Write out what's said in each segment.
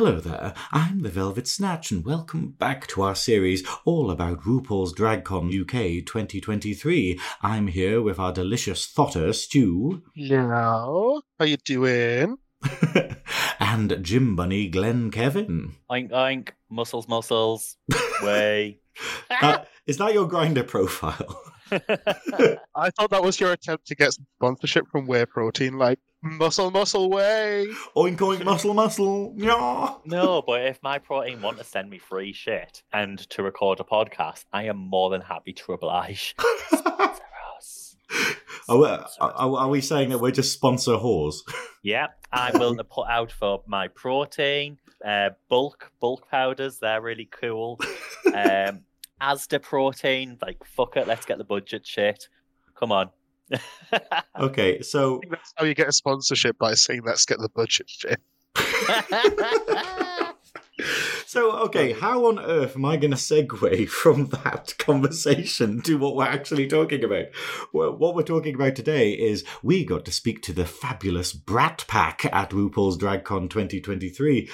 Hello there, I'm the Velvet Snatch, and welcome back to our series all about RuPaul's DragCon UK 2023. I'm here with our delicious thotter, Stu, Hello. How you doing? and Gym Bunny Glenn Kevin. Oink oink, muscles, muscles. Way. Uh, is that your Grindr profile? I thought that was your attempt to get sponsorship from Whey Protein, like muscle, muscle, whey. oink oink muscle muscle. Yeah. no, but if Myprotein want to send me free shit and to record a podcast, I am more than happy to oblige. Are we, are, are we saying that we're just sponsor whores? Yeah, I'm willing to put out for Myprotein, uh, bulk bulk powders. They're really cool. Um, Asda protein, like fuck it, let's get the budget shit. Come on. Okay, so I think that's how you get a sponsorship by saying, let's get the budget shit. So, okay, how on earth am I going to segue from that conversation to what we're actually talking about? Well, what we're talking about today is we got to speak to the fabulous Brat Pack at RuPaul's DragCon 2023.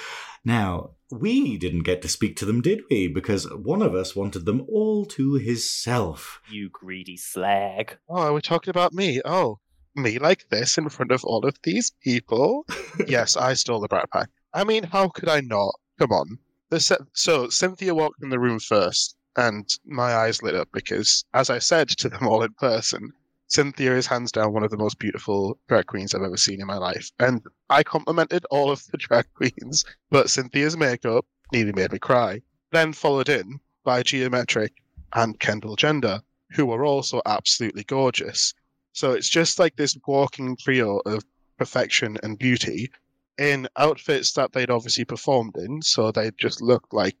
Now, we didn't get to speak to them, did we? Because one of us wanted them all to himself. you greedy slag. Oh, we're talking about me. Oh, me like this in front of all of these people? yes, I stole the Brat Pack. I mean, how could I not? Come on. Se- so, Synthia walked in the room first, and my eyes lit up because, as I said to them all in person, Synthia is hands down one of the most beautiful drag queens I've ever seen in my life. And I complimented all of the drag queens, but Synthia's makeup nearly made me cry. Then followed in by Gia Metric and Kendall Gender, who are also absolutely gorgeous. So it's just like this walking trio of perfection and beauty in outfits that they'd obviously performed in. So they just looked like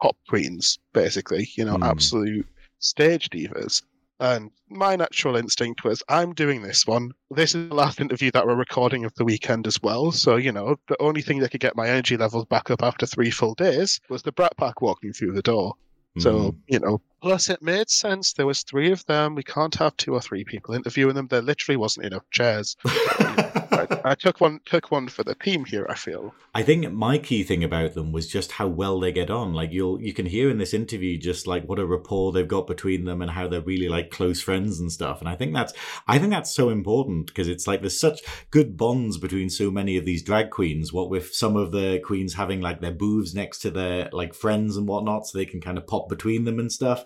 pop queens, basically, you know, Hmm. absolute stage divas. And my natural instinct was, I'm doing this one. This is the last interview that we're recording of the weekend as well. So, you know, the only thing that could get my energy levels back up after three full days was the Brat Pack walking through the door. So, Mm. you know, plus it made sense. There was three of them. We can't have two or three people interviewing them. There literally wasn't enough chairs. I, I took one took one for the team here, I feel. I think my key thing about them was just how well they get on. Like you'll you can hear in this interview just like what a rapport they've got between them and how they're really like close friends and stuff. And I think that's I think that's so important because it's like there's such good bonds between so many of these drag queens. What with some of the queens having like their booths next to their like friends and whatnot, so they can kind of pop between them and stuff.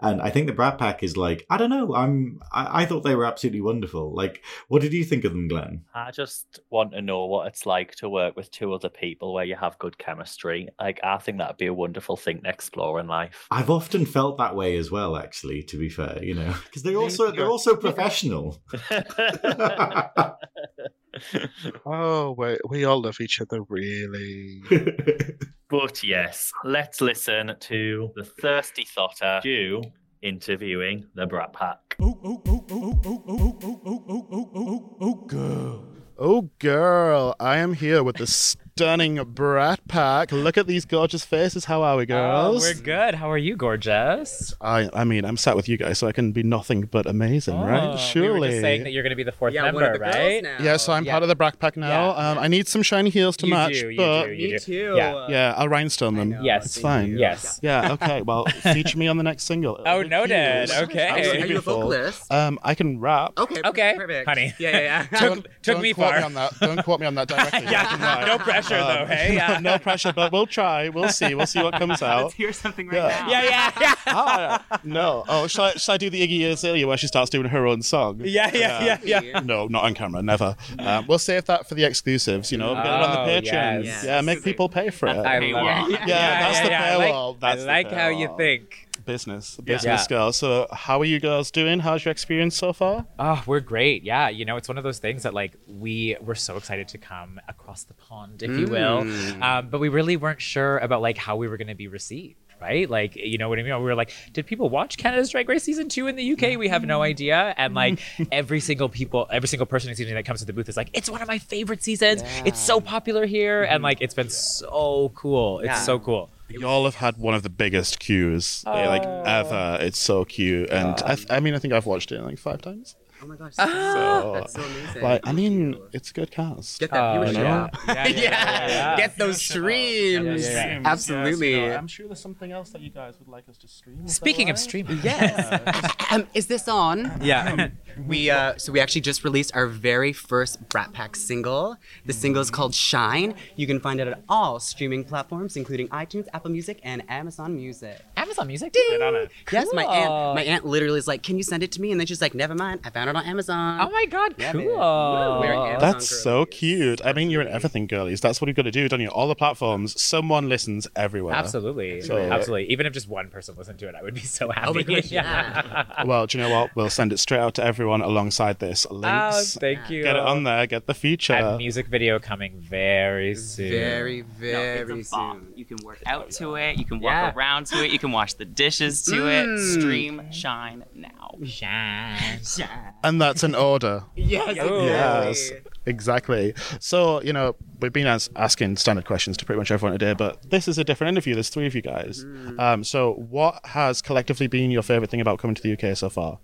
And I think the Brat Pack is like I don't know. I'm I, I thought they were absolutely wonderful. Like what did you think of them, Glenn? I just want to know what it's like to work with two other people where you have good chemistry. Like, I think that'd be a wonderful thing to explore in life. I've often felt that way as well, actually. To be fair, you know, because they're also they're also professional. Oh, we we all love each other, really. but yes, let's listen to the thirsty thotter Stu interviewing the Brat Pack. Oh, oh, oh, oh, oh, oh, oh, oh, oh, oh, oh, oh, oh, girl. Oh, girl, I am here with the stunning Brat Pack. Look at these gorgeous faces. How are we, Oh, girls? we're good. How are you, gorgeous? I, I mean, I'm sat with you guys, so I can be nothing but amazing, Oh, right? We Surely. were just saying that you're going to be the fourth Yeah, member, one of the right? girls now. yeah, so I'm Yeah. part of the Brat Pack now. Yeah. Um, I need some shiny heels to You match, do, you but do, you Me do. too. Yeah. yeah, I'll rhinestone them. know, Yes. it's Fine. you. Yes. Yeah, okay. Well, feature me on the next single. Oh, It'll be noted. cute. Okay. Are you, are a vocalist? Um, I can rap. Okay. Okay, Perfect. honey. Yeah, yeah, yeah. Took- Don't- took don't me quote far. Me on that. Don't quote me on that directly. but I can yeah, no pressure Um, though, hey? Yeah. no pressure, but we'll try. We'll see. We'll see what comes out. Let's hear something right Yeah. now. yeah, yeah, yeah. Ah, no. Oh, shall I, shall I do the Iggy Azalea where she starts doing her own song? Yeah, yeah, yeah, yeah. No, not on camera, never. Um, we'll save that for the exclusives, you know, get it on the Oh, Patreon. yes. Yeah, make people pay for it. I love Yeah, yeah, that's the I like, paywall. That's I the like how you think. Business, Yeah. business girl. So, how are you girls doing? How's your experience so far? Oh, we're great. Yeah, you know, it's one of those things that like we were so excited to come across the pond, if you will, Mm. um, but we really weren't sure about like how we were going to be received. Right, like you know what I mean. We were like, did people watch Canada's Drag Race season two in the UK? We have no idea. And like every single people, every single person excuse me, that comes to the booth is like, it's one of my favorite seasons. It's so popular here, and like it's been so cool. It's Yeah. so cool. Y'all have had one of the biggest queues, like Oh. ever. It's so cute, and I, th- I mean, I think I've watched it like five times. Oh my gosh. So, That's so amazing. like, I mean, it's a good cast. get that viewership. yeah. Yeah, yeah, yeah, yeah. Get those streams. Yeah, yeah, yeah. Absolutely. I'm sure there's something else that you guys would like us to stream. Speaking of streaming, Yes. um, is this on? yeah, We uh, so we actually just released our very first Brat Pack single. The single is called Shine. You can find it at all streaming platforms, including iTunes, Apple Music, and Amazon Music. Amazon Music. Too. Yes, my aunt. My aunt literally is like, "Can you send it to me?" And then she's like, "Never mind. I found it on Amazon." Oh my god, Yeah, cool. man. We're an Amazon That's so cute. I mean, you're in everything, girlies. That's what you've got to do, don't you? All the platforms, someone listens everywhere. Absolutely, So- absolutely. Even if just one person listened to it, I would be so happy. Oh my gosh, yeah. Well, do you know what? We'll send it straight out to everyone alongside this. Oh, thank you. Get it on there. Get the feature. And music video coming very soon. Very, No, very it's a bomb. soon. You can work out to it. You can walk Yeah. around to it. You can wash the dishes to Mm. it. Stream, shine now. Shine. shine. And that's an order. Yes. Yes, exactly. So, you know, we've been as- asking standard questions to pretty much everyone today, but this is a different interview. There's three of you guys. Um, so, what has collectively been your favorite thing about coming to the UK so far?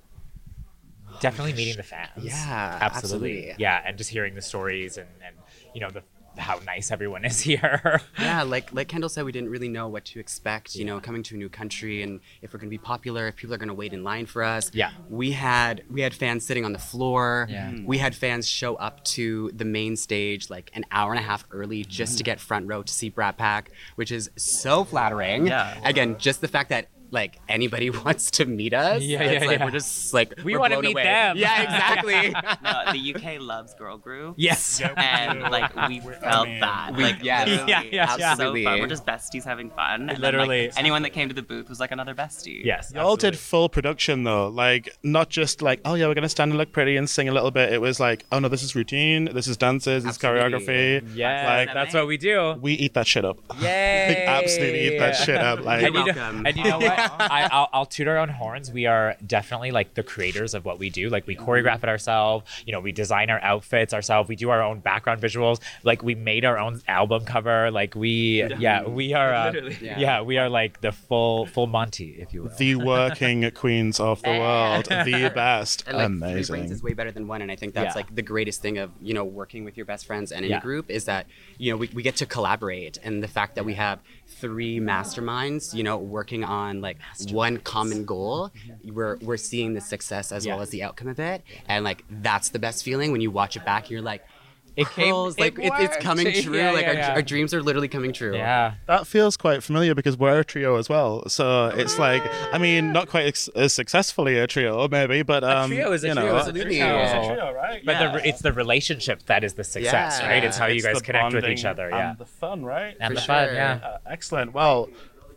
Definitely meeting the fans. Yeah, absolutely. absolutely. Yeah, and just hearing the stories and, and you know the how nice everyone is here. Yeah, like like Kendall said, we didn't really know what to expect. You know, coming to a new country and if we're gonna be popular, if people are gonna wait in line for us. Yeah. We had we had fans sitting on the floor. Yeah. Hmm. We had fans show up to the main stage like an hour and a half early just to hmm. get front row to see Brat Pack, which is so flattering. Yeah. Again, just the fact that like anybody wants to meet us. Yeah, it's yeah, like yeah. we're just like We wanna meet away. them. Yeah, exactly. No, the UK loves girl group. yes. And like we felt that. We- like yes. literally, Yeah, yeah, yeah. so fun. We're just besties having fun. And then, Literally. like, anyone that came to the booth was like another bestie. Yes. Y'all did full production though, like not just like, oh yeah, we're gonna stand and look pretty and sing a little bit. It was like, oh no, this is routine, this is dances, this is choreography. Yeah, Like- that's what we do. We eat that shit up. Yay! Like, absolutely eat that shit up. Like, and, you know, welcome. and you know what? I, I'll, I'll toot our own horns. We are definitely like the creators of what we do. Like we choreograph it ourselves. You know, we design our outfits ourselves. We do our own background visuals. Like we made our own album cover. Like we, yeah, we are. Uh, Literally. yeah. Yeah. we are like the full full Monty, if you will. the working queens of the world, the best. And like three brains Amazing. is way better than one, and I think that's Yeah. like the greatest thing of you know working with your best friends and in Yeah. a group is that you know we, we get to collaborate, and the fact that we have three masterminds, you know, working on like one common goal, mm-hmm. we're we're seeing the success as well as the outcome of it, and like that's the best feeling when you watch it back. You're like. It came- "Pearls," it like it's, it's coming true. Yeah, like yeah, our, yeah. our dreams are literally coming true. yeah. That feels quite familiar because we're a trio as well. So it's like, I mean, not quite ex- as successfully a trio, maybe, but um, trio is a you trio, know, is a Absolutely. trio. right? But Yeah. the, it's the relationship that is the success, Yeah. right? It's how you guys connect with each other. yeah. and Yeah. the fun, right? And For the fun, yeah. Uh, excellent. Well,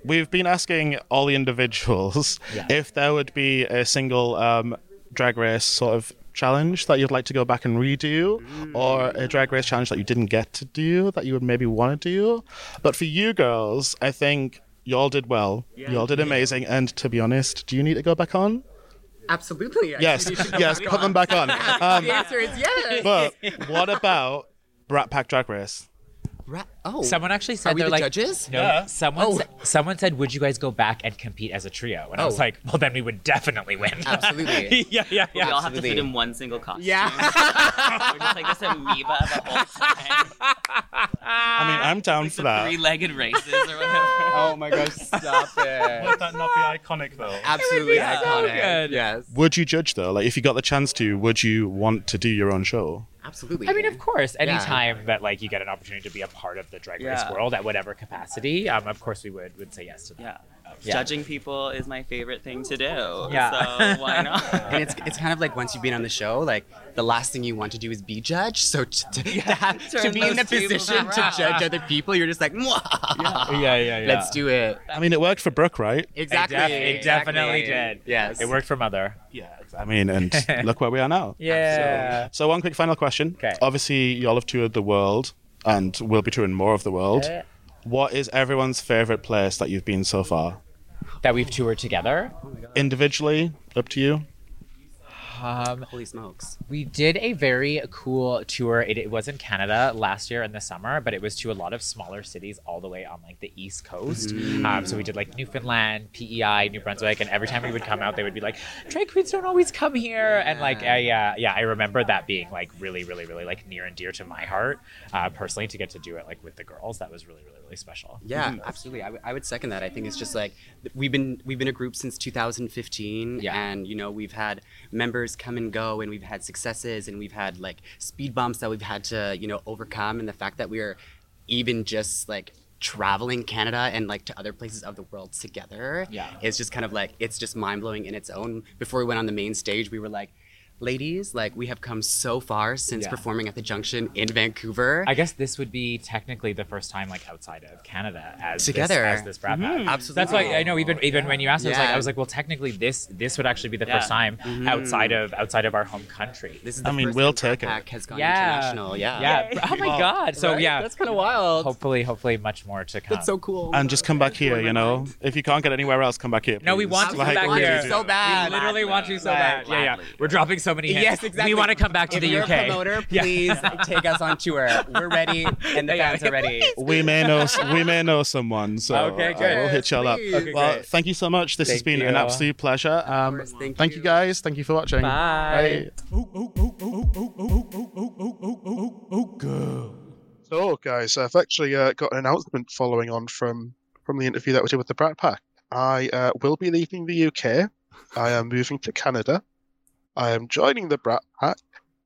we've been asking all the individuals Yeah. if there would be a single um, drag race sort of challenge that you'd like to go back and redo, or a drag race challenge that you didn't get to do that you would maybe want to do. But for you girls, I think y'all did well. Y'all did amazing. And to be honest, do you need to go back on? absolutely. I Yes, think you should go yes, back put them back on. Um, the answer is yes. but what about Brat Pack Drag Race? Ra- oh, Someone actually said are we they're the like judges? No, Yeah. someone Oh. sa- someone said, "Would you guys go back and compete as a trio?" And I was Oh. like, "Well, then we would definitely win." Absolutely. yeah, yeah, yeah. We all yeah. have to fit in one single costume. Yeah. We're just like this amoeba the whole time. I mean, I'm down Like for the that. three-legged races or whatever. oh my gosh, stop it. Would that not be iconic though? Absolutely so iconic. good. Yes. Would you judge though? Like, if you got the chance to, would you want to do your own show? Absolutely. I mean, of course, anytime that like you get an opportunity to be a part of the drag race Yeah. world at whatever capacity, um, of course we would would say yes to that. Yeah. Yeah. Judging people is my favorite thing to do. Yeah. So why not? And it's it's kind of like once you've been on the show, like the last thing you want to do is be judged. So t- to, to, have, to be in the position to around. judge other people, you're just like, Mwah. yeah, yeah, yeah. let's do it. I mean, it worked for Brooke, right? Exactly. It, def- it definitely exactly. did. Yes. It worked for Mother. Yeah. I mean, and look where we are now. Yeah. So, one quick final question. 'Kay. Obviously, y'all have toured the world and will be touring more of the world. What is everyone's favorite place that you've been so far? That we've toured together. Individually, up to you. Um, Holy smokes. we did a very cool tour. It, it was in Canada last year in the summer, but it was to a lot of smaller cities all the way on like the east coast. Um, so we did like Newfoundland, PEI, New Brunswick, and every time we would come out, they would be like, "Drag queens don't always come here," and like, I, uh, yeah, I remember that being like really, really, really like near and dear to my heart uh, personally to get to do it like with the girls. That was really, really, really special. Yeah, absolutely. I would- I would second that. I think it's just like we've been we've been a group since 2015, Yeah. and you know we've had members come and go, and we've had successes, and we've had like speed bumps that we've had to you know overcome, and the fact that we're even just like traveling Canada and like to other places of the world together, Yeah. it's just kind of like it's just mind blowing in its own. Before we went on the main stage, we were like. Ladies, like we have come so far since Yeah. performing at the Junction in Vancouver. I guess this would be technically the first time like outside of Canada as Together. this, as this Brat mm-hmm. Pack. Absolutely. That's why I know even even when you asked, I was like, I was like, well, technically this this would actually be the Yeah. first time mm-hmm. outside of outside of our home country. This is I mean, we'll take it. Pack has gone yeah, international. Yeah. yeah. Oh my god! So Right? yeah, that's kind of wild. hopefully, hopefully, much more to come. That's so cool. And just come back here, you know. If you can't get anywhere else, come back here. no, we want to come back here so bad. We literally want you so bad. Yeah, yeah. We're dropping so many hits. Yes, exactly. We want to come back to if the you're UK. a promoter, Yeah. please take us on tour. We're ready, and the Yeah, fans yeah. are ready. We may know we may know someone, so Okay, uh, good. we'll hit y'all up. Okay, well, great. thank you so much. This has Thank been an absolute pleasure. Um, course, thank thank you you. guys. Thank you for watching. Bye. Oh, oh, oh, oh, oh, oh, oh, oh, oh, oh, oh, oh, oh, oh, oh, go. So, guys, I've actually uh, got an announcement following on from from the interview that we did with the Brat Pack. I uh, will be leaving the UK. I am moving to Canada. I am joining the Brat Pack.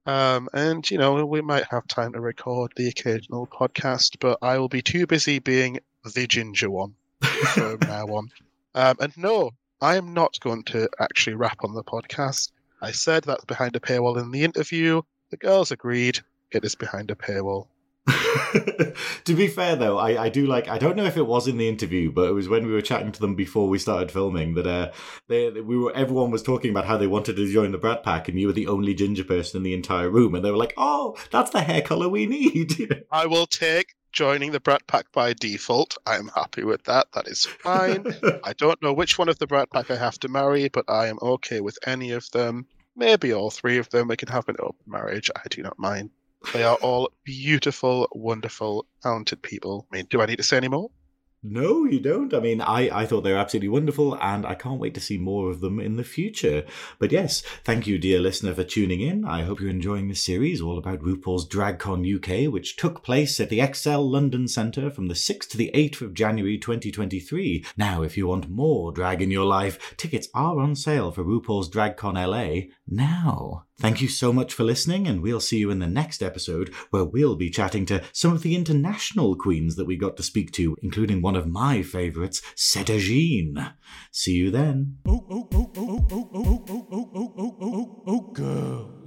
Um, and, you know, we might have time to record the occasional podcast, but I will be too busy being the ginger one from now on. Um, and no, I am not going to actually rap on the podcast. I said that's behind a paywall in the interview. The girls agreed. It is behind a paywall. to be fair though I, I do like i don't know if it was in the interview but it was when we were chatting to them before we started filming that uh they we were everyone was talking about how they wanted to join the brat pack and you were the only ginger person in the entire room and they were like oh that's the hair color we need I will take joining the Brat Pack by default. I'm happy with that. That is fine. I don't know which one of the Brat Pack I have to marry, but I am okay with any of them. Maybe all three of them. We can have an open marriage. I do not mind. They are all beautiful, wonderful, talented people. I mean, do I need to say any more? No, you don't. I mean, I, I thought they were absolutely wonderful, and I can't wait to see more of them in the future. But yes, thank you, dear listener, for tuning in. I hope you're enjoying this series all about RuPaul's DragCon UK, which took place at the ExCeL London Centre from the 6th to the 8th of January 2023. Now, if you want more drag in your life, tickets are on sale for RuPaul's DragCon LA now. Thank you so much for listening, and we'll see you in the next episode where we'll be chatting to some of the international queens that we got to speak to, including one of my favourites, Jean. See you then. oh, oh, oh, oh, oh, oh, oh, oh, oh, oh, oh, oh, girl.